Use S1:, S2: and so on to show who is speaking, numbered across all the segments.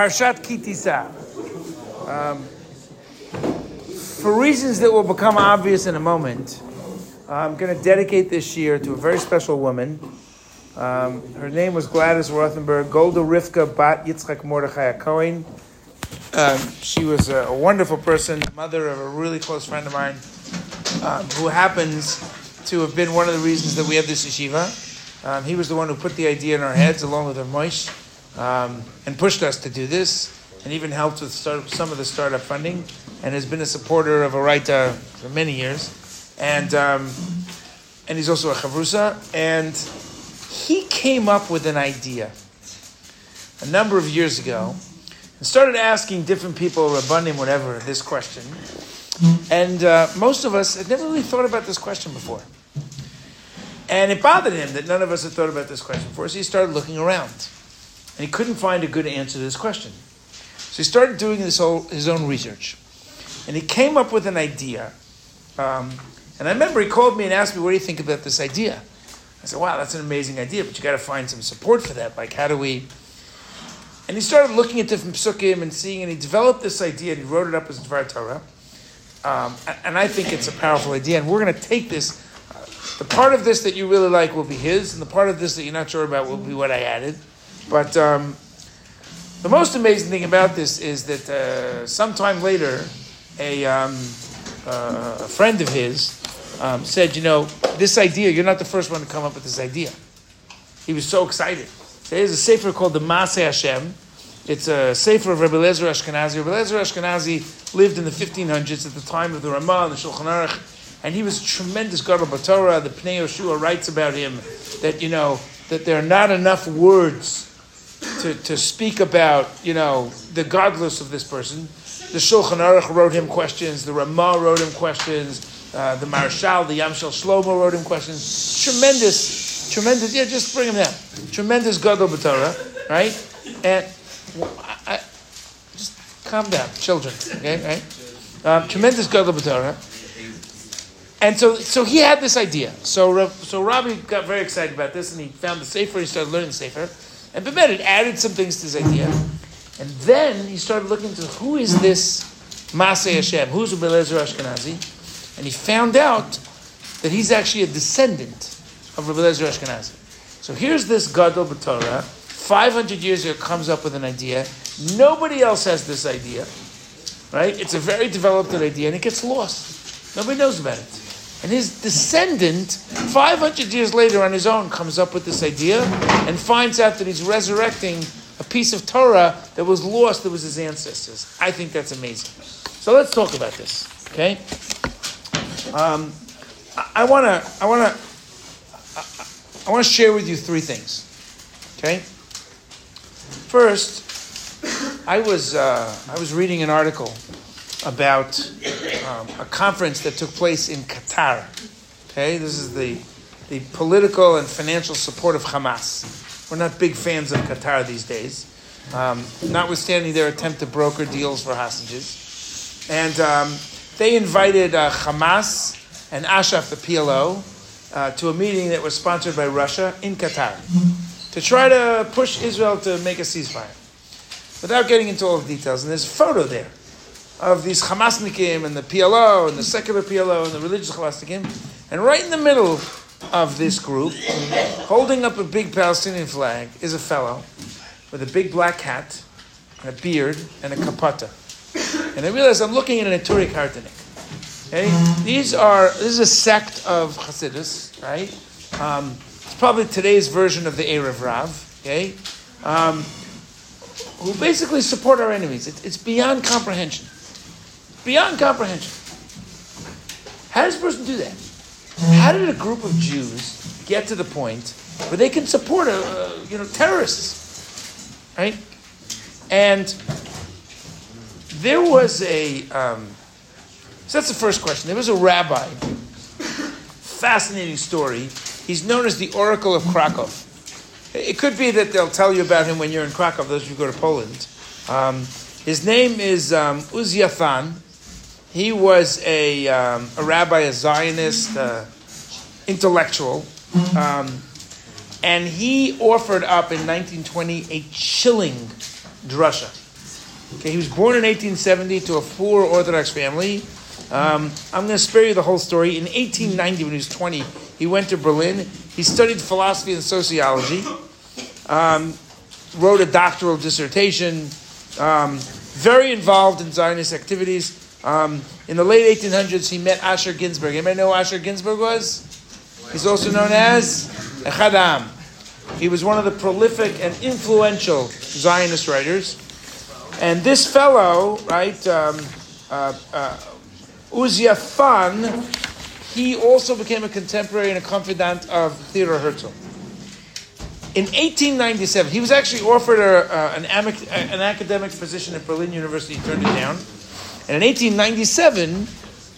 S1: Parshat Ki Tisa. Um, for reasons that will become obvious in a moment, I'm going to dedicate this year to a very special woman. Um, her name was Gladys Rothenberg, Golda Rivka Bat Yitzchak Mordechai Cohen. Um, she was a, a, wonderful person, mother of a really close friend of mine, um, who happens to have been one of the reasons that we have this yeshiva. Um, he was the one who put the idea in our heads, along with our Moish, um, and pushed us to do this, and even helped with start, some of the startup funding, and has been a supporter of Orayta for many years. And um, and he's also a chavrusa, and he came up with an idea a number of years ago, and started asking different people, rabbanim, whatever, this question. And uh, most of us had never really thought about this question before. And it bothered him that none of us had thought about this question before, so he started looking around. And he couldn't find a good answer to this question. So he started doing this whole, his own research. And he came up with an idea. Um, and I remember he called me and asked me, What do you think about this idea? I said, Wow, that's an amazing idea, but you got to find some support for that. Like, how do we. And he started looking at different psukim and seeing, and he developed this idea and he wrote it up as Dvar Torah. Um, and I think it's a powerful idea. And we're going to take this the part of this that you really like will be his, and the part of this that you're not sure about will be what I added. But um, the most amazing thing about this is that uh, sometime later, a, um, uh, a friend of his um, said, You know, this idea, you're not the first one to come up with this idea. He was so excited. So there's a sefer called the Ma'asei Hashem. It's a sefer of Rabbi Lezer Ashkenazi. Rabbi Lezer Ashkenazi lived in the 1500s at the time of the Ramah and the Shulchan Aruch and he was tremendous Gadol Batorah. The Pnei Yoshua writes about him that you know that there are not enough words to, to speak about you know the gadlus of this person. The Shulchan Aruch wrote him questions. The Ramah wrote him questions. Uh, the Maharshal, the Yam Shel Shlomo wrote him questions. Tremendous, tremendous. Yeah, just bring him down. Tremendous Gadol Batorah, right? And I, I, just calm down, children. Okay, right? Um, tremendous Gadol Batorah. And so, so he had this idea. So, so Robbie got very excited about this, and he found the Sefer. He started learning the Sefer, and Bemet added some things to his idea. And then he started looking to who is this Ma'asei Hashem? Who's Rabbi Ashkenazi? And he found out that he's actually a descendant of Rabbi Ashkenazi. So here's this Gadol B'Torah. 500 years ago comes up with an idea. Nobody else has this idea. Right? It's a very developed idea, and it gets lost. Nobody knows about it. And his descendant, 500 years later on his own, comes up with this idea and finds out that he's resurrecting a piece of Torah that was lost that was his ancestors. I think that's amazing. So let's talk about this, okay? Um, I want to, I want to, I want to share with you three things, okay? First, I was, uh, I was reading an article about um, a conference that took place in Qatar. Okay, this is the the political and financial support of Hamas. We're not big fans of Qatar these days, um, notwithstanding their attempt to broker deals for hostages. And um, they invited uh, Hamas and Ashraf, the PLO, uh, to a meeting that was sponsored by Russia in Qatar to try to push Israel to make a ceasefire. Without getting into all the details, and there's a photo there of these Hamasnikim and the PLO and the secular PLO and the religious Hamasnikim. And right in the middle of this group, holding up a big Palestinian flag, is a fellow with a big black hat and a beard and a kapata. And I realize I'm looking at an Aturi Kartanik. Okay? These are, this is a sect of Hasidus, right? Um, it's probably today's version of the Erev Rav, okay? Um, who basically support our enemies. It, it's beyond comprehension. Beyond comprehension. How does a person do that? How did a group of Jews get to the point where they can support a, a you know terrorists, right? And there was a um, so that's the first question. There was a rabbi, fascinating story. He's known as the Oracle of Krakow. It could be that they'll tell you about him when you're in Krakow. Those of you who go to Poland. Um, his name is um, Osias Thon. He was a, um, a rabbi, a Zionist, uh, intellectual, um, and he offered up in 1920 a chilling drasha. Okay, he was born in 1870 to a poor Orthodox family. Um, I'm going to spare you the whole story. In 1890, when he was 20, he went to Berlin. He studied philosophy and sociology, um, wrote a doctoral dissertation, um, very involved in Zionist activities. Um, in the late 1800s, he met Asher Ginsburg. Anybody know who Asher Ginsburg was? He's also known as Ahad Ha'am. He was one of the prolific and influential Zionist writers. And this fellow, right, um, uh, uh, Thon, he also became a contemporary and a confidant of Theodor Herzl. In 1897, he was actually offered a, uh, an, amic, an, academic position at Berlin University, he turned it down. And in 1897,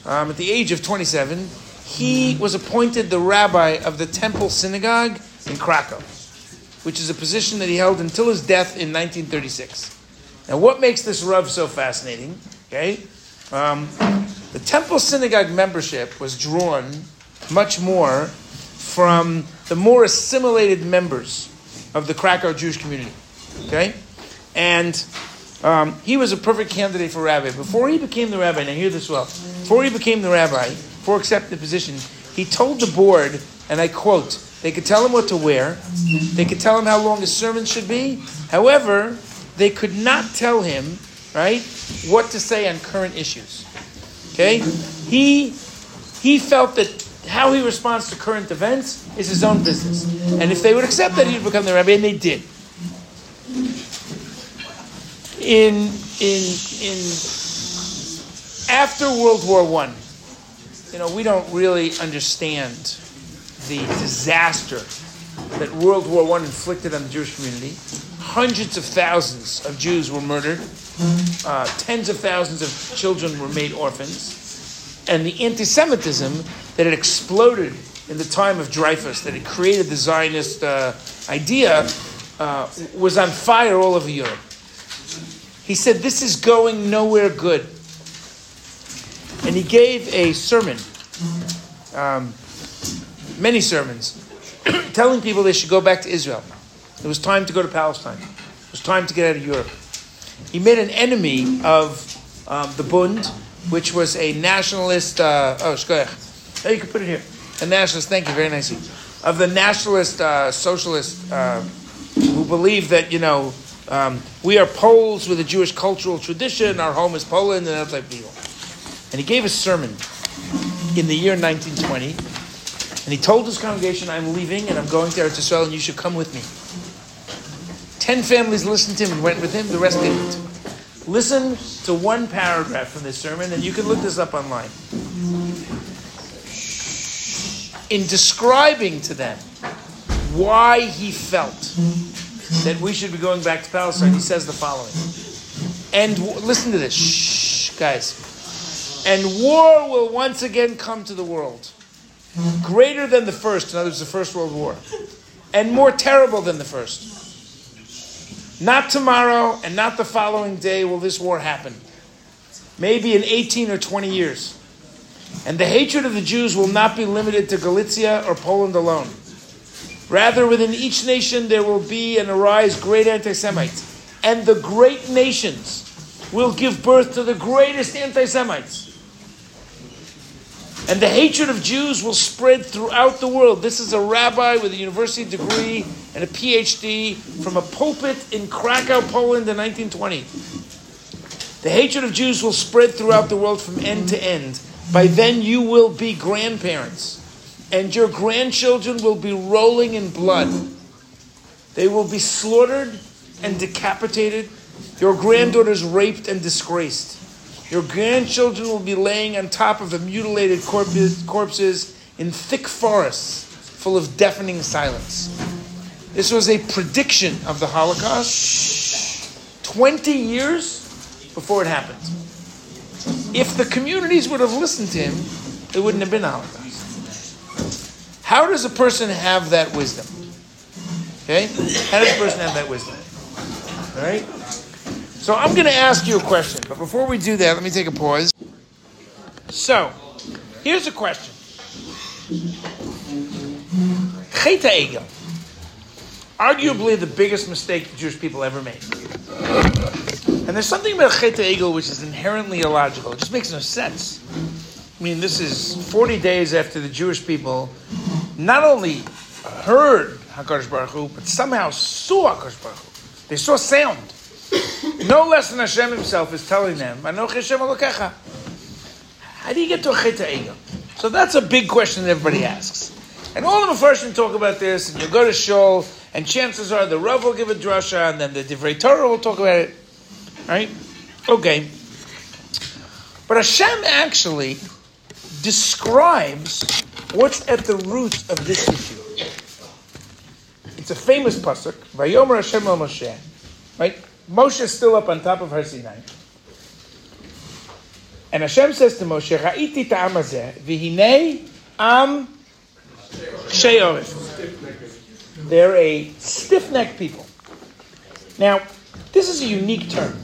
S1: um, at the age of 27, he was appointed the rabbi of the Temple Synagogue in Krakow, which is a position that he held until his death in 1936. Now, what makes this Rav so fascinating? Okay, um, the Temple Synagogue membership was drawn much more from the more assimilated members of the Krakow Jewish community. Okay, and um, he was a perfect candidate for rabbi. Before he became the rabbi, now hear this well. Before he became the rabbi, before accepting the position, he told the board, and I quote, they could tell him what to wear, they could tell him how long his sermon should be. However, they could not tell him, right, what to say on current issues. Okay? He he felt that how he responds to current events is his own business. And if they would accept that, he'd become the rabbi, and they did. In in in after World War One, you know, we don't really understand the disaster that World War One inflicted on the Jewish community. Hundreds of thousands of Jews were murdered. Uh, tens of thousands of children were made orphans. And the anti Semitism that had exploded in the time of Dreyfus, that had created the Zionist uh, idea, uh, was on fire all over Europe. He said, This is going nowhere good and he gave a sermon, um, many sermons, telling people they should go back to Israel. It was time to go to Palestine. It was time to get out of Europe. He made an enemy of um, the Bund, which was a nationalist. Uh, oh, you can put it here. A nationalist. Thank you very nicely. Of the nationalist uh, socialist uh, who believe that you know um, we are Poles with a Jewish cultural tradition. Our home is Poland, and that type of deal. And he gave a sermon in the year 1920. And he told his congregation, I'm leaving and I'm going to Eretz Israel and you should come with me. Ten families listened to him and went with him, the rest didn't. Listen to one paragraph from this sermon, and you can look this up online. In describing to them why he felt that we should be going back to Palestine, he says the following. And listen to this. Shh, guys. And war will once again come to the world. Greater than the first, in other words, the First World War. And more terrible than the first. Not tomorrow and not the following day will this war happen. Maybe in 18 or 20 years. And the hatred of the Jews will not be limited to Galicia or Poland alone. Rather, within each nation there will be and arise great anti Semites. And the great nations will give birth to the greatest anti Semites. And the hatred of Jews will spread throughout the world. This is a rabbi with a university degree and a PhD from a pulpit in Krakow, Poland in 1920. The hatred of Jews will spread throughout the world from end to end. By then, you will be grandparents, and your grandchildren will be rolling in blood. They will be slaughtered and decapitated, your granddaughters raped and disgraced. Your grandchildren will be laying on top of the mutilated corpses, in thick forests full of deafening silence. This was a prediction of the Holocaust 20 years before it happened. If the communities would have listened to him, there wouldn't have been a Holocaust. How does a person have that wisdom? Okay? How does a person have that wisdom? All right? So I'm going to ask you a question, but before we do that, let me take a pause. So, here's a question. Cheta Egel. Arguably the biggest mistake the Jewish people ever made. And there's something about Chet Egel which is inherently illogical. It just makes no sense. I mean, this is 40 days after the Jewish people not only heard HaKadosh Baruch Hu, but somehow saw HaKadosh Baruch Hu. They saw sound. No less than Hashem himself is telling them, Anochi Hashem Elokecha. How do you get to a Chet Egel? So that's a big question that everybody asks. And all the Mepharshim talk about this, and you go to Shul, and chances are the Rav will give a drasha, and then the Divrei Torah will talk about it. Right? Okay. But Hashem actually describes what's at the root of this issue. It's a famous pasuk. Vayomer Hashem el Moshe. Right? Moshe is still up on top of Har Sinai. And Hashem says to Moshe, Ra'iti ta'am hazeh, v'hinei am she'orif. They're a stiff-necked people. Now, this is a unique term.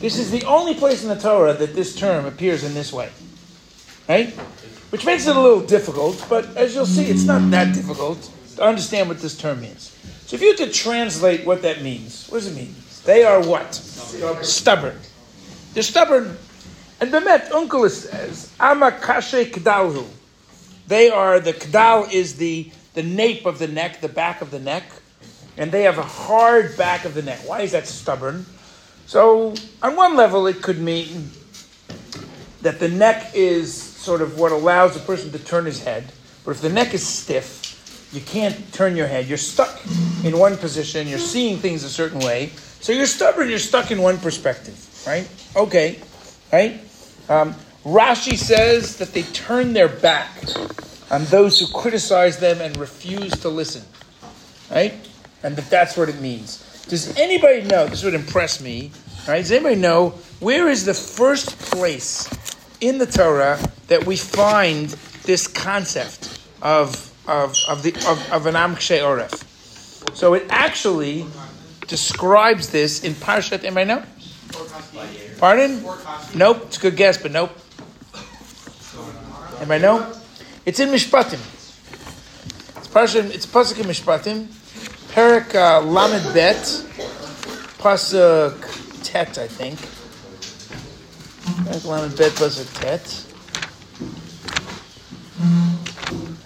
S1: This is the only place in the Torah that this term appears in this way. Right? Which makes it a little difficult, but as you'll see, it's not that difficult to understand what this term means. So if you had to translate what that means, what does it mean? They are what? Stubborn. They're stubborn. And Bemet, Onkelos says, Amakashe Kdalhu. They are, the Kdal is the, the nape of the neck, the back of the neck, and they have a hard back of the neck. Why is that stubborn? So, on one level, it could mean that the neck is sort of what allows a person to turn his head. But if the neck is stiff, you can't turn your head. You're stuck in one position. You're seeing things a certain way. So you're stubborn. You're stuck in one perspective, right? Okay, right? Um, Rashi says that they turn their back on those who criticize them and refuse to listen, right? And that that's what it means. Does anybody know? This would impress me, right? Does anybody know where is the first place in the Torah that we find this concept of of of the of, of an Am Oref? So it actually describes this in Parshat. Anybody know? Pardon? Nope. It's a good guess, but nope. Anybody know? It's in Mishpatim. It's Parshat. It's Pasuk in Mishpatim. Perak uh, Lamed Bet. Pasuk Tet, I think. Perak Lamed Bet Pasuk Tet.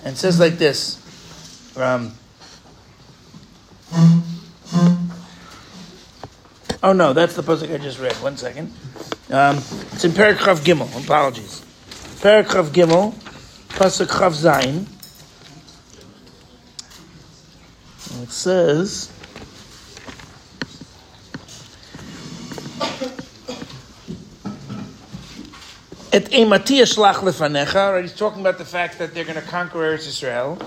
S1: And it says like this. Um, Oh no, that's the pasuk I just read. One second. Um, it's in Chav Gimel. Apologies. Chav Gimel, pasuk Chav Zayin. It says. Et emati eshlach lefanecha. Right, he's talking about the fact that they're going to conquer Eretz Israel.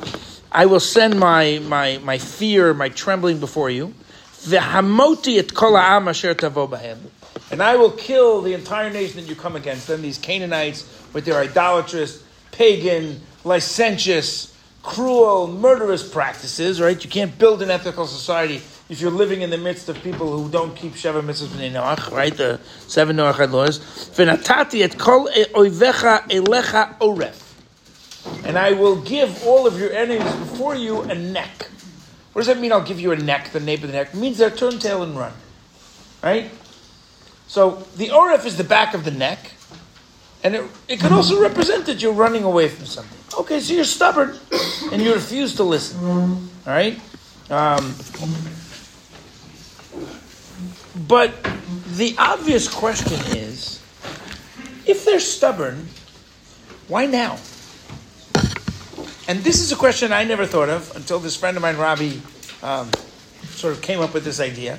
S1: I will send my, my, my fear, my trembling before you. V'hamoti et kol ha'am asher tavo b'hem. And I will kill the entire nation that you come against them, these Canaanites, with their idolatrous, pagan, licentious, cruel, murderous practices, right? You can't build an ethical society if you're living in the midst of people who don't keep Sheva Mitzvahs B'nai Noach, right? The seven Noachide laws. V'natati et kol oivecha elecha oref. And I will give all of your enemies before you a neck. What does that mean? I'll give you a neck, the nape of the neck. It means they'll turn tail and run. Right? So the oref is the back of the neck. And it, it can also represent that you're running away from something. Okay, so you're stubborn and you refuse to listen. All right? Um, but the obvious question is if they're stubborn, why now? And this is a question I never thought of until this friend of mine, Robbie, um, sort of came up with this idea.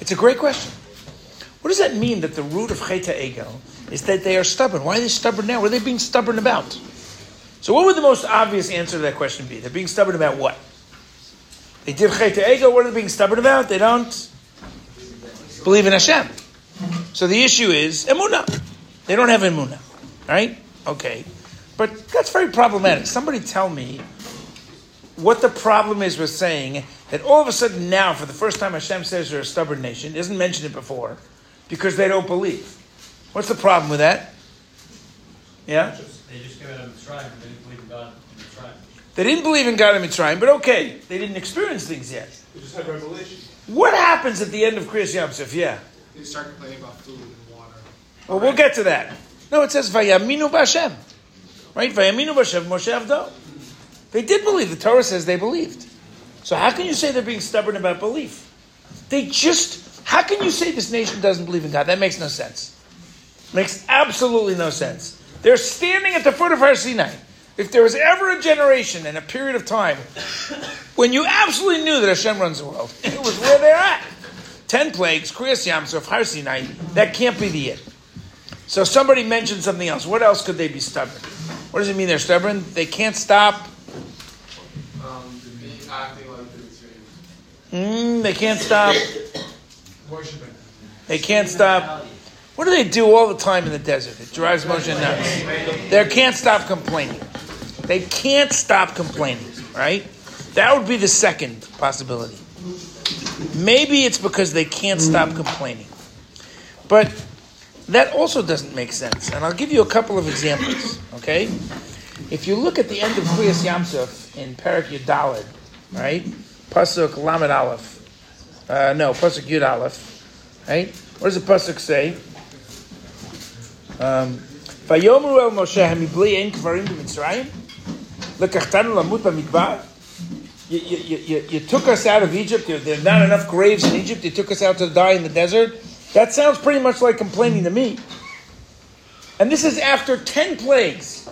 S1: It's a great question. What does that mean that the root of Cheta Egel is that they are stubborn? Why are they stubborn now? What are they being stubborn about? So, what would the most obvious answer to that question be? They're being stubborn about what? They did Cheta Egel. What are they being stubborn about? They don't believe in Hashem. So the issue is emunah. They don't have emunah, right? Okay. But that's very problematic. Somebody tell me what the problem is with saying that all of a sudden now, for the first time, Hashem says they're a stubborn nation. He doesn't mentioned it before because they don't believe. What's the problem with that? Yeah?
S2: They just came out of Mitzrayim. They didn't believe in God in Mitzrayim.
S1: They didn't believe in God in Mitzrayim, but okay, they didn't experience things yet.
S3: We just had revelation.
S1: What happens at the end of Kriyas Yamsuf? Yeah.
S3: they start complaining about food and water.
S1: Well, we'll get to that. No, it says Vayaminu Bashem. Right? Vayaminu Bashem Moshe Avdo. They did believe. The Torah says they believed. So how can you say they're being stubborn about belief? They just, how can you say this nation doesn't believe in God? That makes no sense. Makes absolutely no sense. They're standing at the foot of Har Sinai. If there was ever a generation and a period of time when you absolutely knew that Hashem runs the world, it was where they're at. Ten plagues, Kriyas Yamsuf, Har Sinai, that can't be the it. So somebody mentioned something else. What else could they be stubborn? What does it mean they're stubborn? They can't stop.
S3: Um, be acting like.
S1: Mm, they can't stop.
S3: Worshiping.
S1: They can't stop. What do they do all the time in the desert? It drives Moshe nuts. They can't stop complaining. They can't stop complaining, right? That would be the second possibility. Maybe it's because they can't stop complaining. But that also doesn't make sense. And I'll give you a couple of examples, okay? If you look at the end of Kriyas Yamsuf in Parak Yudalid, right? Pasuk Lamed Aleph. Uh, no, Pasuk Yud Aleph, right? What does the Pasuk say? Um, Vayomru el Moshe hamibli ein kvarim b'Mitzrayim you, you, you, you took us out of Egypt. There are not enough graves in Egypt. You took us out to die in the desert. That sounds pretty much like complaining to me. And this is after 10 plagues.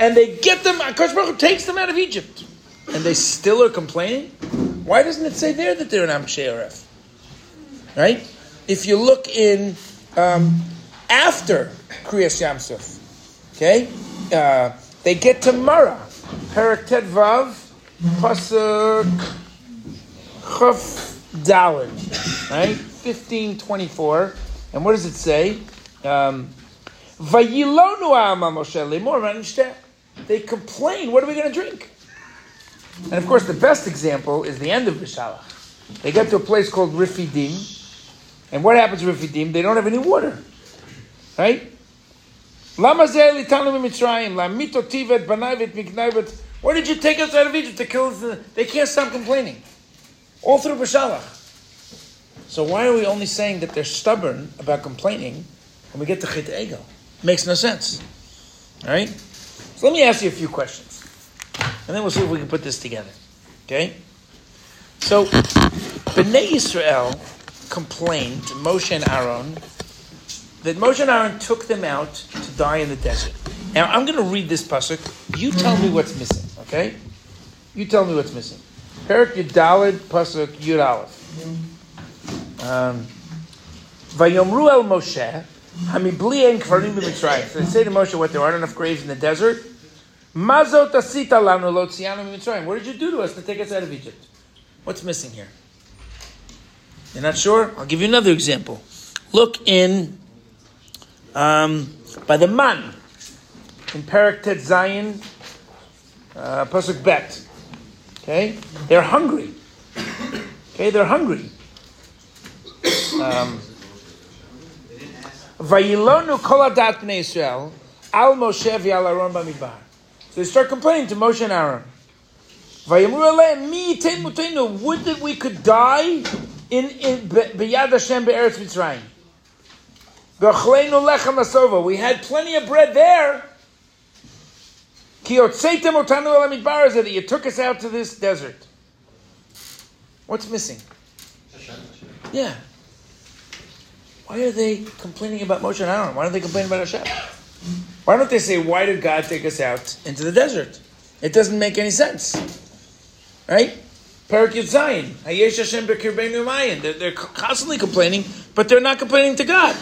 S1: And they get them, Akash takes them out of Egypt. And they still are complaining? Why doesn't it say there that they're an Am She'aref? Right? If you look in um, after Kriyas Yamsuf, okay, uh, they get to Mara, Perak Tet Vav, Pasuk Chaf Dalin, right? 1524. And what does it say? Um. They complain, what are we going to drink? And of course, the best example is the end of Bishalach. They get to a place called Rifidim. And what happens to Rifidim? They don't have any water. Right? Lama. Why did you take us out of Egypt to kill us? They can't stop complaining. All through Bashalach. So why are we only saying that they're stubborn about complaining when we get to Chet Egel? Makes no sense. All right? So let me ask you a few questions. And then we'll see if we can put this together. Okay? So, Bnei Israel complained to Moshe and Aaron that Moshe and Aaron took them out to die in the desert. Now, I'm going to read this pasuk. You tell me what's missing, okay? You tell me what's missing. Perak Yudalid pasuk Yud Aleph. Um, Vayomru el Moshe, Hamibli ein kvarim b'Mitzrayim. So they say to Moshe, what, there aren't enough graves in the desert? Mazot asita lanu lo tzianu b'Mitzrayim. What did you do to us to take us out of Egypt? What's missing here? You're not sure? I'll give you another example. Look in um, by the man in Parak Tet Zion, uh, Pasuk Bet. Okay, they're hungry. Okay, they're hungry. Um, Vayilonu kol adat Israel al Moshe v'al b'midbar. So they start complaining to Moshe and Aaron. Vayimru aleim mi yitain mutenu. Would that we could die in in b'yad Hashem be'eretz Mitzrayim. V'achleinu lechem asova. We had plenty of bread there. Ki otzeitem otanu el hamidbar that you took us out to this desert. What's missing? Yeah. Why are they complaining about Moshe and Aaron? Why don't they complain about Hashem? Why don't they say, why did God take us out into the desert? It doesn't make any sense. Right? Parak Yud Zayin. Hayesh Hashem b'kirbeinu mayin. They're, they're constantly complaining, but they're not complaining to God.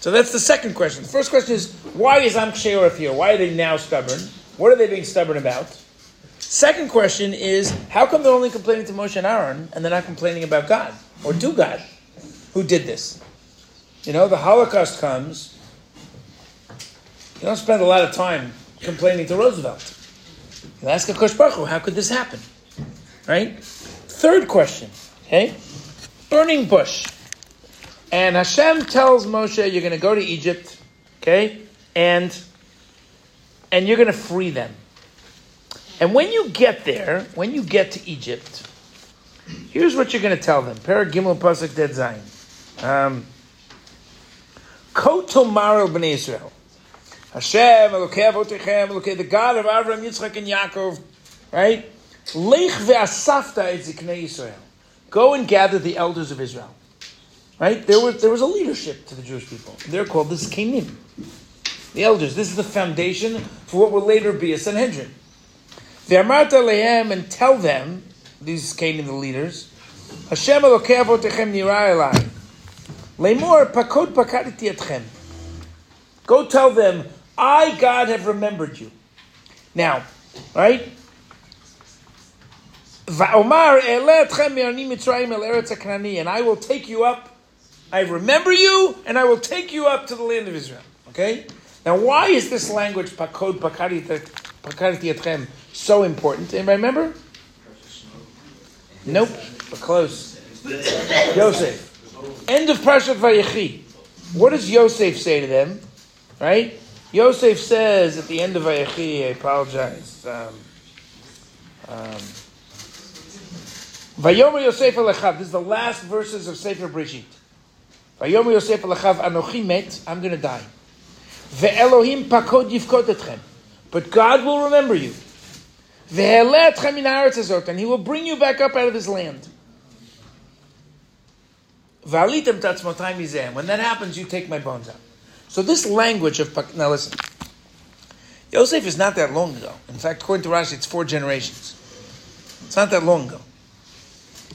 S1: So that's the second question. The first question is, why is Am here? Why are they now stubborn? What are they being stubborn about? Second question is, how come they're only complaining to Moshe and Aaron, and they're not complaining about God, or to God, who did this? You know, the Holocaust comes, you don't spend a lot of time complaining to Roosevelt. You ask a Baruch how could this happen? Right? Third question, okay? Burning bush. And Hashem tells Moshe, you're going to go to Egypt, okay? And, and you're going to free them. And when you get there, when you get to Egypt, Here's what you're going to tell them. Parag Gimel Pasuk Dead Zion. Um, Kotomaro b'nei Israel. Hashem, Elokei Avotechem, Elokei, the God of Avraham, Yitzchak, and Yaakov, right? Lech ve'asafta et Israel. Go and gather the elders of Israel. Right? There was, there was a leadership to the Jewish people. They're called the Zkenim. The elders. This is the foundation for what will later be a Sanhedrin. Ve'amarta lehem, and tell them, these Zkenim, the leaders, Hashem Elokei Avotechem. Lemor pakod pakaditi etchem. Go tell them, I, God, have remembered you. Now, right? And I will take you up. I remember you, and I will take you up to the land of Israel. Okay? Now, why is this language, pakod pakaditi etchem, so important? Anybody remember? Nope, but close. Yosef. End of Parshat Vayechi. What does Yosef say to them? Right? Yosef says at the end of Vayechi, I apologize. Um, um, Vayomer Yosef Alechav. This is the last verses of Sefer Brishit. I'm going to die. But God will remember you. And He will bring you back up out of this land. When that happens, you take my bones out. So this language of now listen. Yosef is not that long ago. In fact, according to Rashi, it's four generations. It's not that long ago.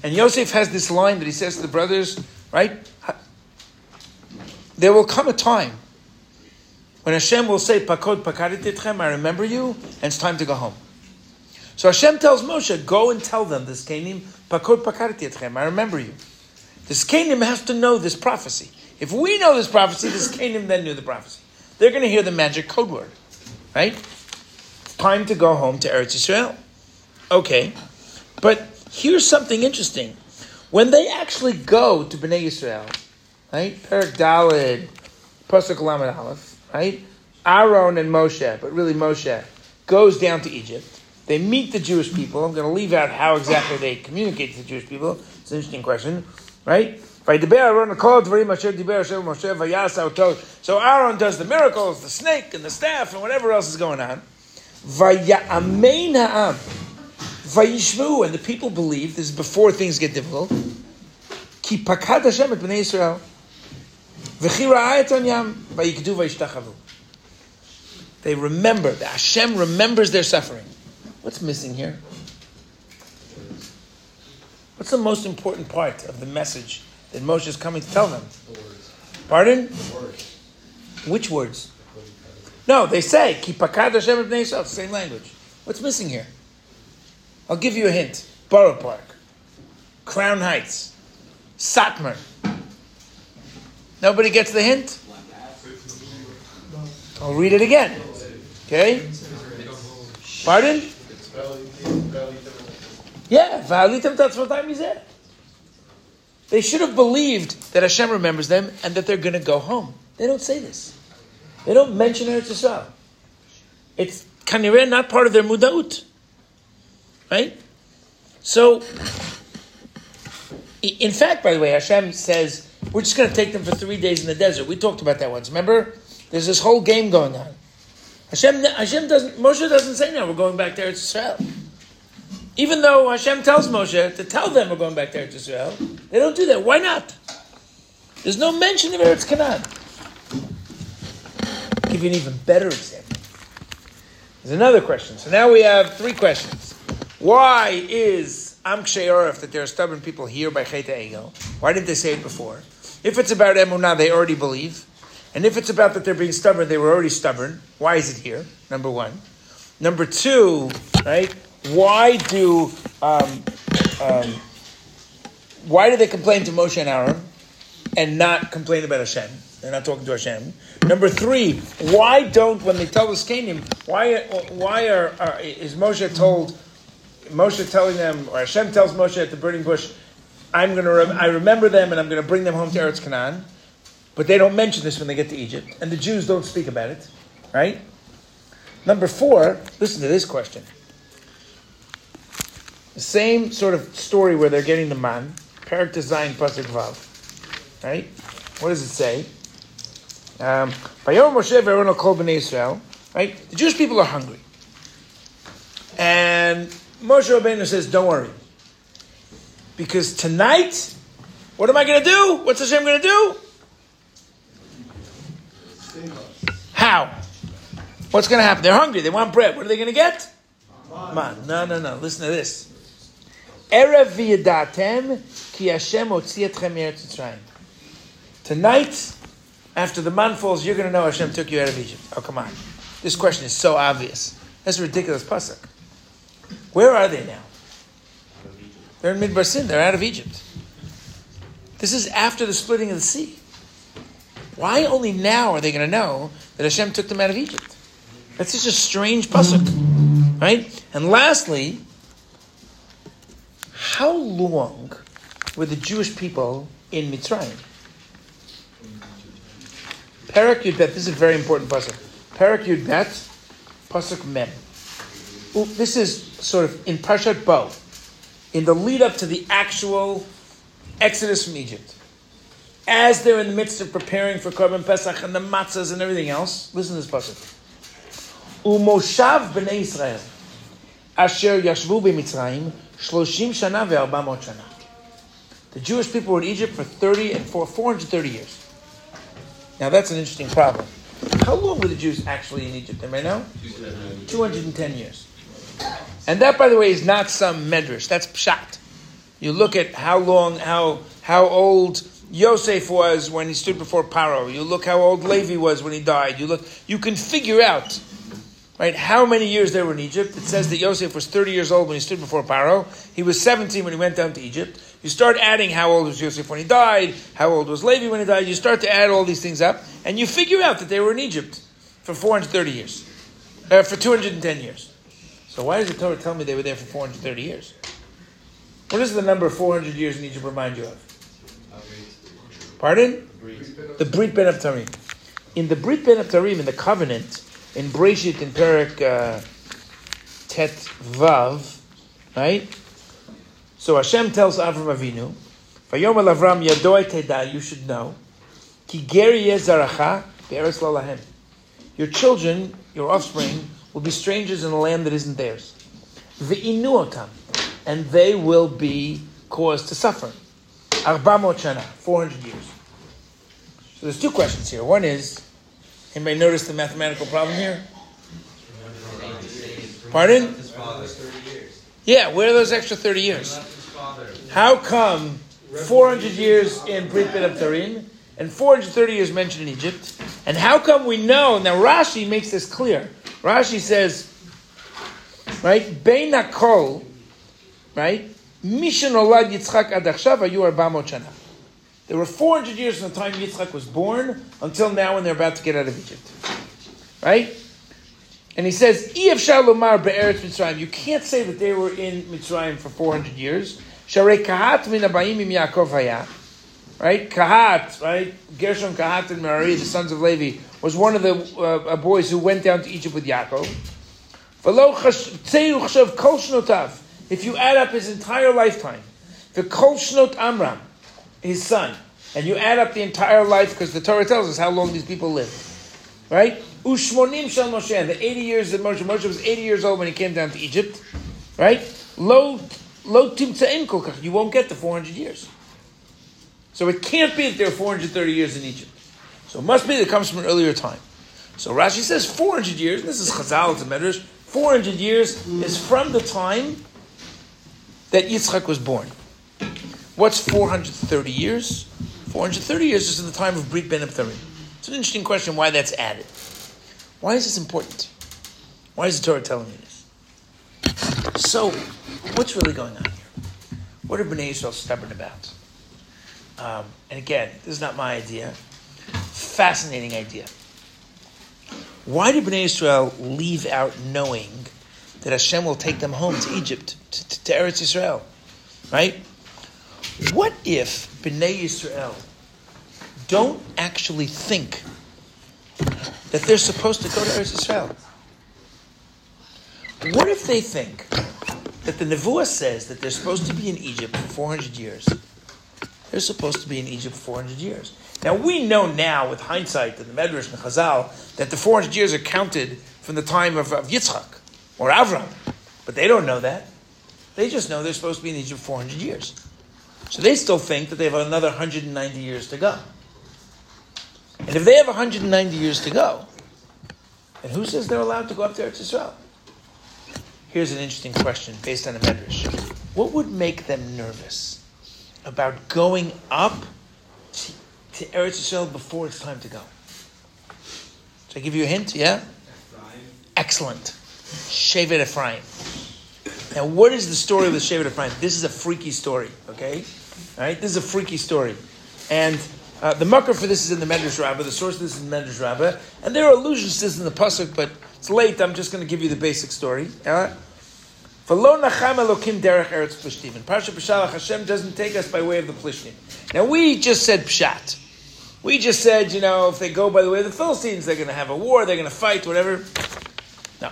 S1: And Yosef has this line that he says to the brothers, right? There will come a time when Hashem will say, Pakod pakaditi etchem, I remember you, and it's time to go home. So Hashem tells Moshe, go and tell them this Kenim, Pakod pakaditi etchem, I remember you. This Kenim has to know this prophecy. If we know this prophecy, this Kenim then knew the prophecy. They're going to hear the magic code word, right? Time to go home to Eretz Yisrael. Okay, but here's something interesting. When they actually go to Bnei Yisrael, right? Perak Dalid, Pasuk Lamed Aleph, right? Aaron and Moshe, but really Moshe, goes down to Egypt. They meet the Jewish people. I'm going to leave out how exactly they communicate to the Jewish people. It's an interesting question, right? So Aaron does the miracles, the snake and the staff and whatever else is going on. And the people believe, this is before things get difficult. Yisrael. They remember, that Hashem remembers their suffering. What's missing here? What's the most important part of the message that Moshe is coming to tell them? Pardon? Which words? No, they say, Ki pakad Hashem Yisrael, same language. What's missing here? I'll give you a hint. Borough Park, Crown Heights, Satmar. Nobody gets the hint? I'll read it again. Okay? Pardon? Yeah, Va'alitem tatzvotai mizeh. They should have believed that Hashem remembers them and that they're going to go home. They don't say this. They don't mention Eretz Yisrael. It's kanireh not part of their mudaut. Right? So, in fact, by the way, Hashem says, we're just going to take them for three days in the desert. We talked about that once. Remember? There's this whole game going on. Hashem, Hashem doesn't, Moshe doesn't say now we're going back there to Israel. Even though Hashem tells Moshe to tell them we're going back there to Israel, they don't do that. Why not? There's no mention of Eretz Canaan. Give you an even better example. There's another question. So now we have three questions. Why is Am Ksheyoref that there are stubborn people here by Cheta Egel? Why didn't they say it before? If it's about Emunah, they already believe. And if it's about that they're being stubborn, they were already stubborn. Why is it here? Number one. Number two, right? Why do um, um, why do they complain to Moshe and Aaron and not complain about Hashem? They're not talking to Hashem. Number three, why don't when they tell the Zkenim, why why are, are is Moshe told Moshe telling them or Hashem tells Moshe at the burning bush, I'm gonna rem- I remember them and I'm gonna bring them home to Eretz Canaan, but they don't mention this when they get to Egypt, and the Jews don't speak about it, right? Number four, listen to this question. The same sort of story where they're getting the man. Perak design pasuk vav. Right? What does it say? Um. Right? The Jewish people are hungry, and Moshe Rabbeinu says, "Don't worry, because tonight, what am I going to do? What's Hashem going to do? How? What's going to happen? They're hungry. They want bread. What are they going to get? Man. No, no, no. Listen to this. Ki Hashem Tonight, after the man falls, you're going to know Hashem took you out of Egypt. Oh, come on. This question is so obvious. That's a ridiculous pasuk. Where are they now? They're in Midbar Sin. They're out of Egypt. This is after the splitting of the sea. Why only now are they going to know that Hashem took them out of Egypt? That's just a strange pasuk, right? And lastly, how long were the Jewish people in Mitzrayim? Perak Yud Bet. This is a very important pasuk. Perak Yud Bet, pasuk Mem. This is sort of in Parshat Bo, in the lead up to the actual exodus from Egypt. As they're in the midst of preparing for Korban Pesach and the matzahs and everything else, listen to this pasuk. Umoshav b'nei Israel, asher yashvu b'Mitzrayim, shloshim shana ve'arbamot shana. The Jewish people were in Egypt for 30 and for 430 years. Now that's an interesting problem. How long were the Jews actually in Egypt? Am Anybody know? 210 years. And that, by the way, is not some medrash. That's pshat. You look at how long, how how old Yosef was when he stood before Paro. You look how old Levi was when he died. You look, you can figure out, right, how many years they were in Egypt. It says that Yosef was 30 years old when he stood before Paro. He was 17 when he went down to Egypt. You start adding how old was Yosef when he died, how old was Levi when he died. You start to add all these things up, and you figure out that they were in Egypt for 430 years, uh, for 210 years. So why does the Torah tell me they were there for 430 years? What does the number 400 years in Egypt remind you of? Pardon? The Brit Ben Abtarim. In the Brit Ben Abtarim, in the covenant, in Breshit, in Perak uh, Tet Vav, right? So Hashem tells Avram Avinu, Vayom Avram Yadoi Teda, you should know, Ki geri yezaracha be'eretz lo lahem. Your children, your offspring, will be strangers in a land that isn't theirs. The inuotam, and they will be caused to suffer. Arbamot shana, 400 years. So there's two questions here. One is, anybody notice the mathematical problem here? Pardon? Yeah, where are those extra 30 years? How come 400 years in Brit Ben Abtarim and 430 years mentioned in Egypt? And how come we know? Now Rashi makes this clear. Rashi says, right, Bein Hakol, right, Mishan Olad Yitzchak Ad Achshav Ayu Arbamot Shana. There were 400 years from the time Yitzchak was born until now when they're about to get out of Egypt. Right? And he says, "Iev Shalomar be'eretz Mitzrayim." You can't say that they were in Mitzrayim for 400 years. Sharei Kahat min Abayim im Yaakov haya. Right? Kahat, right? Gershom, Kahat, and Merari, the sons of Levi, was one of the uh, boys who went down to Egypt with Yaakov. If you add up his entire lifetime, the kol shnot Amram, his son, and you add up the entire life, because the Torah tells us how long these people lived. Right? Ushmonim shel Moshe, the 80 years that Moshe, Moshe was 80 years old when he came down to Egypt. Right? Lo, lo timtza'im kol. You won't get the 400 years. So it can't be that there are 430 years in Egypt. So it must be that it comes from an earlier time. So Rashi says 400 years, and this is Chazal, it's a Medrash, 400 years is from the time that Yitzchak was born. What's 430 years? 430 years is in the time of Brit Ben Abtarim. It's an interesting question why that's added. Why is this important? Why is the Torah telling me this? So, what's really going on here? What are Bnei Yisrael stubborn about? Um, and again, this is not my idea. Fascinating idea. Why did Bnei Israel leave out knowing that Hashem will take them home to Egypt, to, to, Eretz Israel? Right? What if Bnei Israel don't actually think that they're supposed to go to Eretz Israel? What if they think that the Nevuah says that they're supposed to be in Egypt for 400 years. They're supposed to be in Egypt for 400 years. Now, we know now, with hindsight, in the Medrash and Chazal, that the 400 years are counted from the time of, of Yitzchak or Avram. But they don't know that. They just know they're supposed to be in Egypt 400 years. So they still think that they have another 190 years to go. And if they have 190 years to go, then who says they're allowed to go up there to Israel? Here's an interesting question based on a medrash. What would make them nervous about going up to, to Eretz Yisrael before it's time to go? Should I give you a hint? Yeah? Excellent. Shevet Ephraim. Now, what is the story of the Shevet Ephraim? This is a freaky story, okay? All right, this is a freaky story. And uh, the makor for this is in the Medrash Rabbah. The source of this is in the Medrash Rabbah. And there are allusions to this in the Pasuk, but it's late. I'm just going to give you the basic story. Uh, V'lo nacham Elokim derech eretz plishtim. And Parsha B'shalach Hashem doesn't take us by way of the plishtim. Now we just said pshat. We just said, you know, if they go by the way of the Philistines, they're going to have a war, they're going to fight, whatever. No.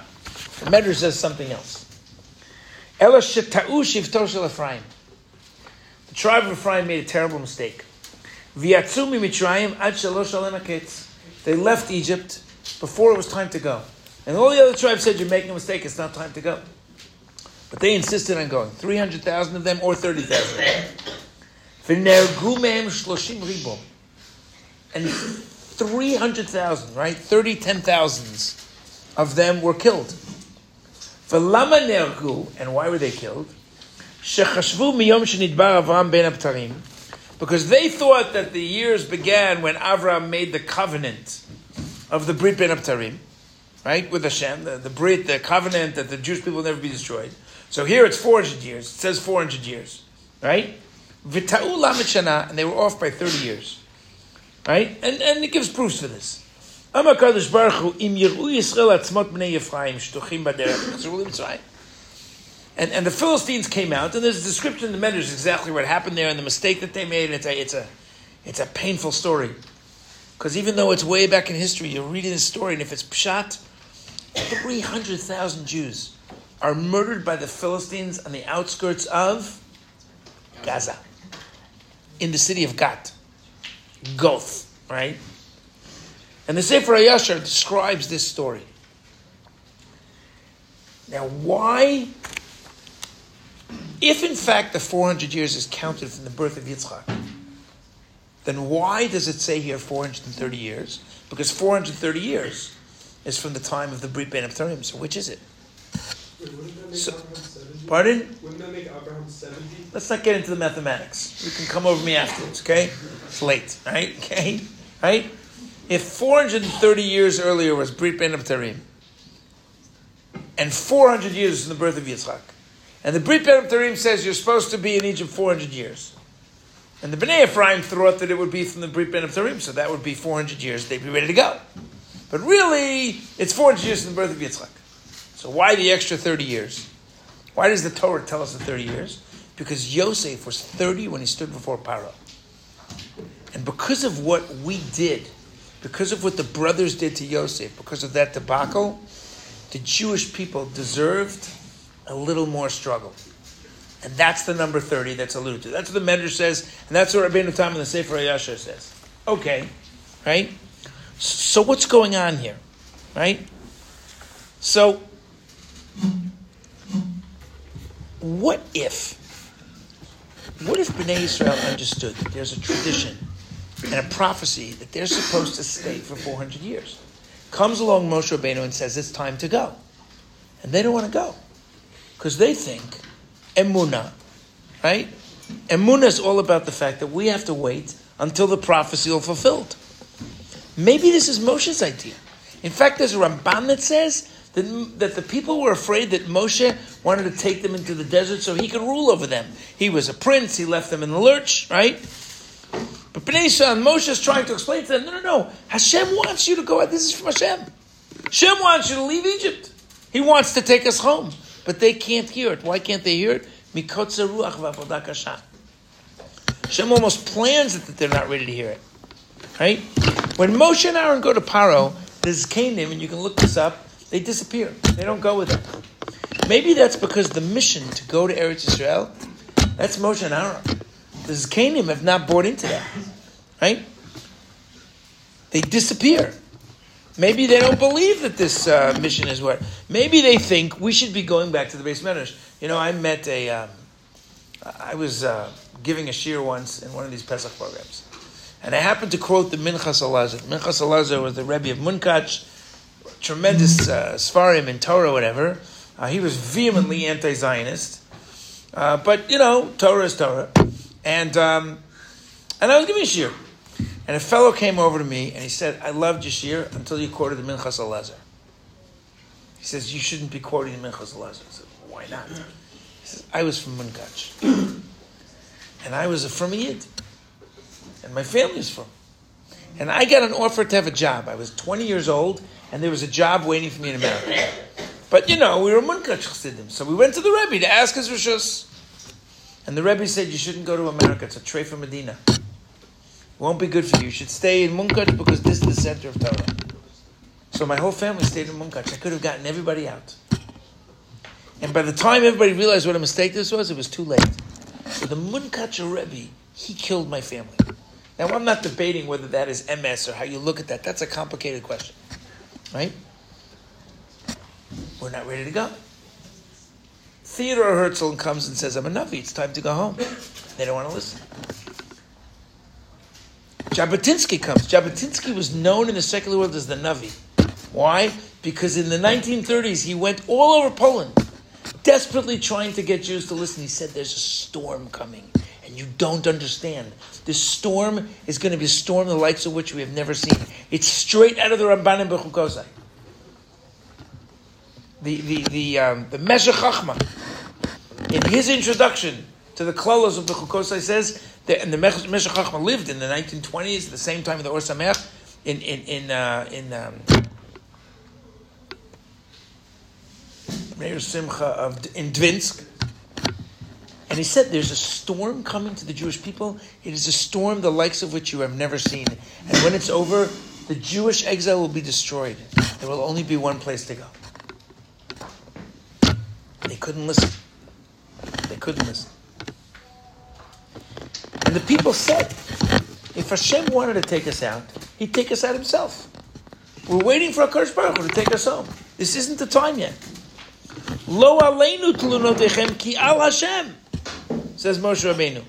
S1: The Medrash says something else. Ela sheta'u shivto shel Ephraim. The tribe of Ephraim made a terrible mistake. V'yatzu mitzrayim ad shalosh. They left Egypt before it was time to go. And all the other tribes said, you're making a mistake, it's not time to go. But they insisted on going. 300,000 of them or 30,000 V'nergu mehem shloshim ribom. And 300,000, right? 30 ten thousands of them were killed. And why were they killed? Because they thought that the years began when Avram made the covenant of the Brit ben Abtarim, right, with Hashem, the, the Brit, the covenant that the Jewish people will never be destroyed. So here it's 400 years. It says 400 years, right? Shana, and they were off by 30 years, right? And, and it gives proofs for this. Baruch Hu, im Yisrael b'nei. And, and the Philistines came out, and there's a description in the Medrash exactly what happened there and the mistake that they made. It's a, it's a, it's a painful story. Because even though it's way back in history, you're reading this story, and if it's pshat, 300,000 Jews are murdered by the Philistines on the outskirts of Gaza, in the city of Gat, Goth, right? And the Sefer Yashar describes this story. Now, why, if in fact the 400 years is counted from the birth of Yitzchak, then why does it say here 430 years? Because 430 years is from the time of the Brit Ben Abtarim. So which is it?
S3: Wait, wouldn't that make
S1: So- Pardon?
S3: Wouldn't that make Abraham 70?
S1: Let's not get into the mathematics. You can come over me afterwards, okay? It's late, right? Okay? Right? If 430 years earlier was Brit Ben Abtarim, and 400 years from the birth of Yitzchak, and the Brit Ben Abtarim says you're supposed to be in Egypt 400 years, and the Bnei Ephraim thought that it would be from the Brit Ben Abtarim, so that would be 400 years, they'd be ready to go. But really, it's 400 years from the birth of Yitzchak. So why the extra 30 years? Why does the Torah tell us the 30 years? Because Yosef was 30 when he stood before Paro. And because of what we did, because of what the brothers did to Yosef, because of that debacle, the Jewish people deserved a little more struggle. And that's the number 30 that's alluded to. That's what the Medrash says, and that's what Rabbeinu Tam in the Sefer Yashar says. Okay, right? So what's going on here, right? So, what if, what if Bnei Israel understood that there's a tradition and a prophecy that they're supposed to stay for 400 years? Comes along Moshe Rabbeinu and says it's time to go. And they don't want to go. Because they think, emuna, right? Emuna is all about the fact that we have to wait until the prophecy is fulfilled. Maybe this is Moshe's idea. In fact, there's a Ramban that says that, that the people were afraid that Moshe wanted to take them into the desert so he could rule over them. He was a prince, he left them in the lurch, right? But Bnei Yisrael, Moshe is trying to explain to them, no, no, no, Hashem wants you to go out. This is from Hashem. Hashem wants you to leave Egypt. He wants to take us home. But they can't hear it. Why can't they hear it? Mikotze ruach v'avodah kasha. Hashem almost plans it that they're not ready to hear it. Right? When Moshe and Aaron go to Paro, there's Canaan, and you can look this up, they disappear. They don't go with him. Maybe that's because the mission to go to Eretz Israel, that's Moshe and Aaron. The Zkenim have not bought into that, right? They disappear. Maybe they don't believe that this uh, mission is what. Maybe they think we should be going back to the beis medrash. You know, I met a. Um, I was uh, giving a shiur once in one of these Pesach programs, and I happened to quote the Minchas Elazar. Minchas Elazar was the Rebbe of Munkach, tremendous uh, Svarim in Torah, whatever. Uh, he was vehemently anti-Zionist, uh, but you know, Torah is Torah, and um, and I was giving a shiur. And a fellow came over to me and he said, I loved your shiur until you quoted the Minchas Elazar. He says, You shouldn't be quoting the Minchas Elazar. I said, Why not? He says, I was from Munkach. and I was a from. And my family is from. And I got an offer to have a job. I was 20 years old and there was a job waiting for me in America. But you know, we were Munkach. So we went to the Rebbe to ask his Rishus. And the Rebbe said, You shouldn't go to America. It's a treife Medina It won't be good for you. You should stay in Munkach because this is the center of Torah. So my whole family stayed in Munkach. I could have gotten everybody out. And by the time everybody realized what a mistake this was, it was too late. So the Munkach Rebbe, he killed my family. Now I'm not debating whether that is emes or how you look at that. That's a complicated question. Right? We're not ready to go. Theodore Herzl comes and says, I'm a Navi, it's time to go home. They don't want to listen. Jabotinsky comes. Jabotinsky was known in the secular world as the Navi. Why? Because in the 1930s he went all over Poland, desperately trying to get Jews to listen. He said, There's a storm coming, and you don't understand. This storm is going to be a storm the likes of which we have never seen. It's straight out of the Ramban Bechukosai. The, the, the, um, the Chachma, in his introduction to the Klalos of Bechukosai, says that and the Meshech Chachma lived in the 1920s, at the same time of the Or Sameach, in in in uh, in um, Simcha of in Dvinsk. And he said, "There's a storm coming to the Jewish people. It is a storm the likes of which you have never seen. And when it's over, the Jewish exile will be destroyed. There will only be one place to go." They couldn't listen. They couldn't listen. And the people said, if Hashem wanted to take us out, he'd take us out himself. We're waiting for a Baruch to take us home. This isn't the time yet. Lo aleinu ki al Hashem, says Moshe Rabbeinu.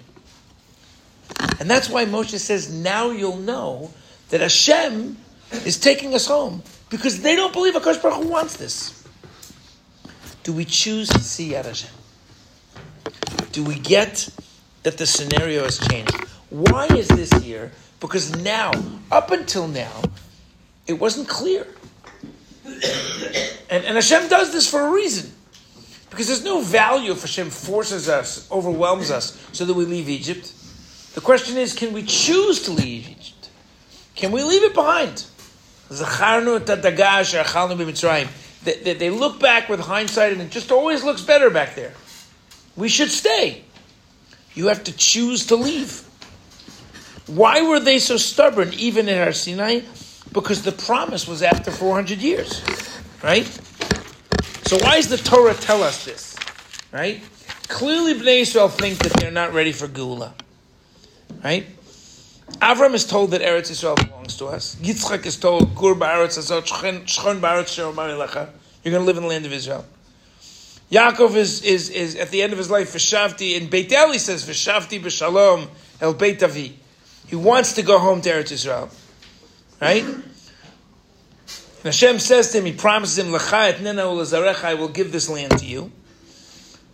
S1: And that's why Moshe says, now you'll know that Hashem is taking us home because they don't believe Akash Baruch Hu wants this. Do we choose to see Yad Hashem? Do we get that the scenario has changed. Why is this here? Because now, up until now, it wasn't clear. and, and Hashem does this for a reason. Because there's no value if Hashem forces us, overwhelms us, so that we leave Egypt. The question is, can we choose to leave Egypt? Can we leave it behind? Er they, they, they look back with hindsight and it just always looks better back there. We should stay. You have to choose to leave. Why were they so stubborn, even in Har Sinai? Because the promise was after 400 years, right? So why does the Torah tell us this, right? Clearly, Bnei Israel think that they're not ready for Geulah. right? Avram is told that Eretz Israel belongs to us. Yitzchak is told, Gur ba'aretz shchon ba'aretz You're going to live in the land of Israel. Yaakov is, is, is at the end of his life, Vishavti, in Beit El, he says, Vishavti b'shalom el Beit Avi. He wants to go home to Eretz Israel. Right? And Hashem says to him, he promises him, etnena u'lezarecha, I will give this land to you.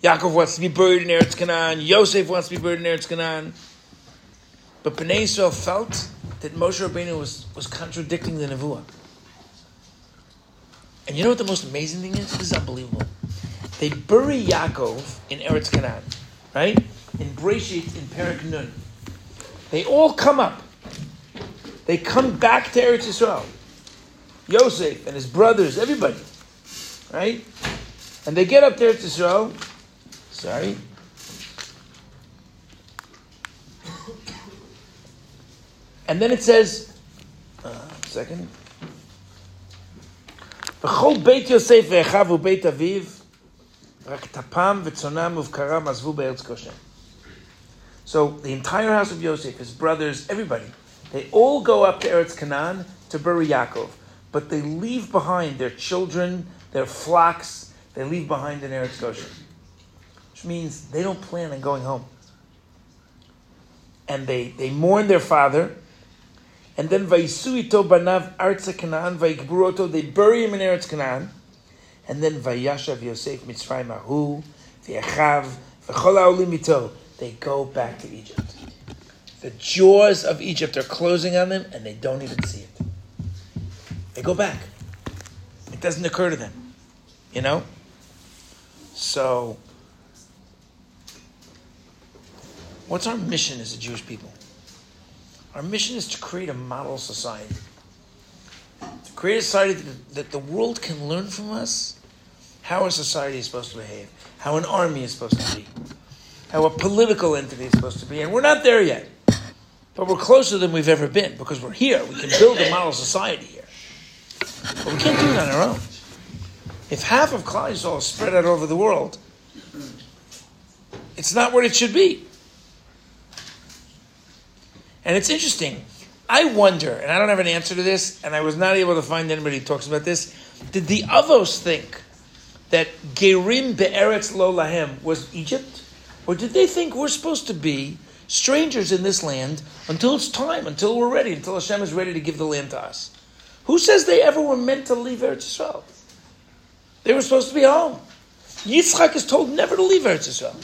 S1: Yaakov wants to be buried in Eretz Canaan. Yosef wants to be buried in Eretz Canaan. But Bnei Israel felt that Moshe Rabbeinu was, was contradicting the Nevuah. And you know what the most amazing thing is? This is unbelievable. They bury Yaakov in Eretz Canaan, right? In Breshit, in Perek Nun. They all come up. They come back to Eretz Yisrael. Yosef and his brothers, everybody, right? And they get up there to Israel. Sorry. And then it says, uh, second. So the entire house of Yosef, his brothers, everybody, they all go up to Eretz Canaan to bury Yaakov, but they leave behind their children, their flocks, they leave behind in Eretz Goshen, which means they don't plan on going home. And they, they mourn their father, and then Vaisuito banav arza Canaan, Vaikburoto, they bury him in Eretz Canaan, and then Vayashav Yosef Mitzrayim Ahu, V'yachav, V'chol they go back to Egypt. The jaws of Egypt are closing on them, and they don't even see it. They go back. It doesn't occur to them, you know? So, what's our mission as a Jewish people? Our mission is to create a model society. To create a society that, the world can learn from us how a society is supposed to behave, how an army is supposed to be, how a political entity is supposed to be. And we're not there yet. But we're closer than we've ever been because we're here. We can build a model society here. But we can't do it on our own. If half of Klal is spread out over the world, it's not what it should be. And it's interesting. I wonder, and I don't have an answer to this, and I was not able to find anybody who talks about this. Did the Avos think that Gerim Be'eretz Lo Lahem was Egypt? Or did they think we're supposed to be strangers in this land until it's time, until we're ready, until Hashem is ready to give the land to us? Who says they ever were meant to leave Eretz Yisrael? They were supposed to be home. Yitzchak is told never to leave Eretz Yisrael.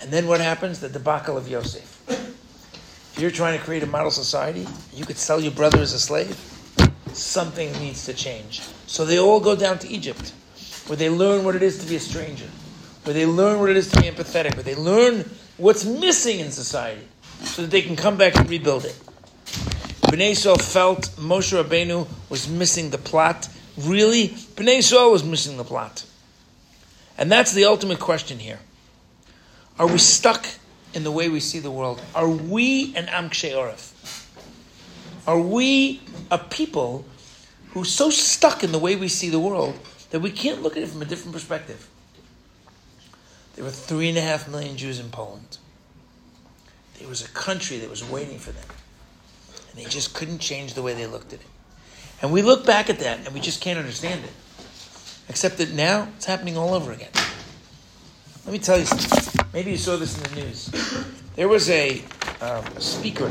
S1: And then what happens? The debacle of Yosef. If you're trying to create a model society, you could sell your brother as a slave. Something needs to change. So they all go down to Egypt, where they learn what it is to be a stranger, where they learn what it is to be empathetic, where they learn what's missing in society, so that they can come back and rebuild it. Bnei Yisrael felt Moshe Rabbeinu was missing the plot. Really, Bnei Yisrael was missing the plot. And that's the ultimate question here. Are we stuck in the way we see the world? Are we an Am Oref? Are we a people who's so stuck in the way we see the world that we can't look at it from a different perspective? There were three and a half million Jews in Poland. There was a country that was waiting for them. And they just couldn't change the way they looked at it. And we look back at that and we just can't understand it. Except that now it's happening all over again. Let me tell you something. Maybe you saw this in the news. There was a, um, speaker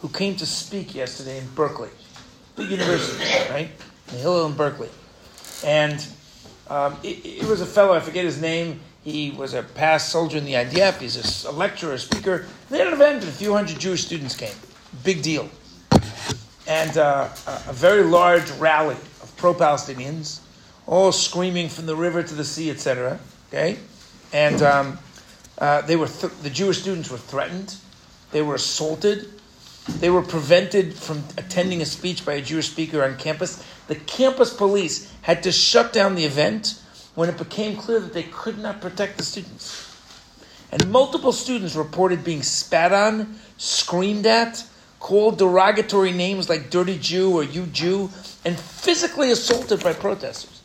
S1: who came to speak yesterday in Berkeley, the university, right? In Hillel in Berkeley. And um, it, it, was a fellow, I forget his name. He was a past soldier in the IDF. He's a, a lecturer, a speaker. They had an event, and a few hundred Jewish students came. Big deal and uh, a very large rally of pro-Palestinians, all screaming from the river to the sea, etc. Okay, and um, uh, they were th- the Jewish students were threatened, they were assaulted, they were prevented from attending a speech by a Jewish speaker on campus. The campus police had to shut down the event when it became clear that they could not protect the students. And multiple students reported being spat on, screamed at, called derogatory names like dirty Jew or you Jew, and physically assaulted by protesters.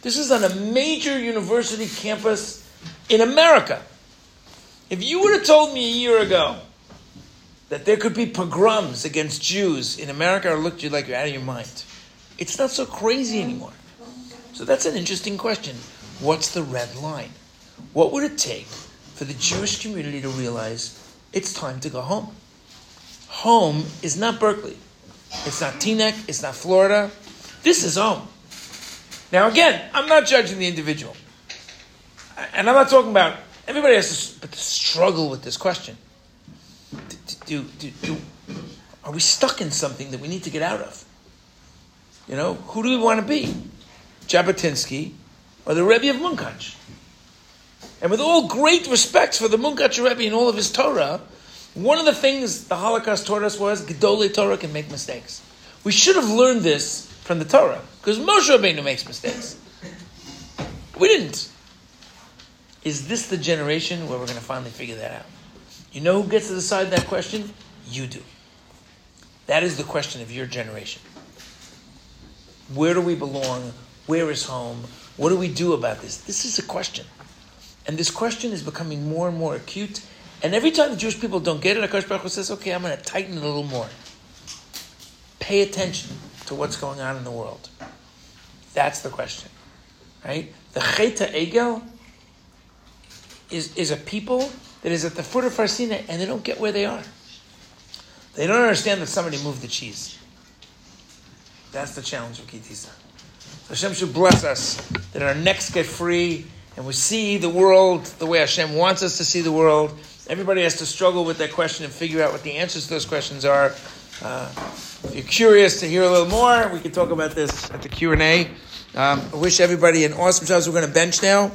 S1: This is on a major university campus in America. If you would have told me a year ago that there could be pogroms against Jews in America, I looked at you like you're out of your mind. It's not so crazy anymore. So that's an interesting question. What's the red line? What would it take for the Jewish community to realize it's time to go home? Home is not Berkeley. It's not Teaneck. It's not Florida. This is home. Now, again, I'm not judging the individual. And I'm not talking about, everybody has to, struggle with this question. Do, do, do, are we stuck in something that we need to get out of? You know, who do we want to be? Jabotinsky or the Rebbe of Munkach? And with all great respect for the Munkach Rebbe and all of his Torah, one of the things the Holocaust taught us was Gedolei Torah can make mistakes. We should have learned this from the Torah because Moshe Rabbeinu makes mistakes. We didn't. Is this the generation where we're going to finally figure that out? You know who gets to decide that question? You do. That is the question of your generation. Where do we belong? Where is home? What do we do about this? This is a question. And this question is becoming more and more acute. And every time the Jewish people don't get it, Akash Baruch Hu says, okay, I'm going to tighten it a little more. Pay attention to what's going on in the world. That's the question. Right? The Cheta Egel is, is a people that is at the foot of Har Sinai and they don't get where they are. They don't understand that somebody moved the cheese. That's the challenge of Ki Tisa. So Hashem should bless us that our necks get free and we see the world the way Hashem wants us to see the world. Everybody has to struggle with that question and figure out what the answers to those questions are. Uh, if you're curious to hear a little more, we can talk about this at the Q and A. Um, I wish everybody an awesome job. We're going to bench now.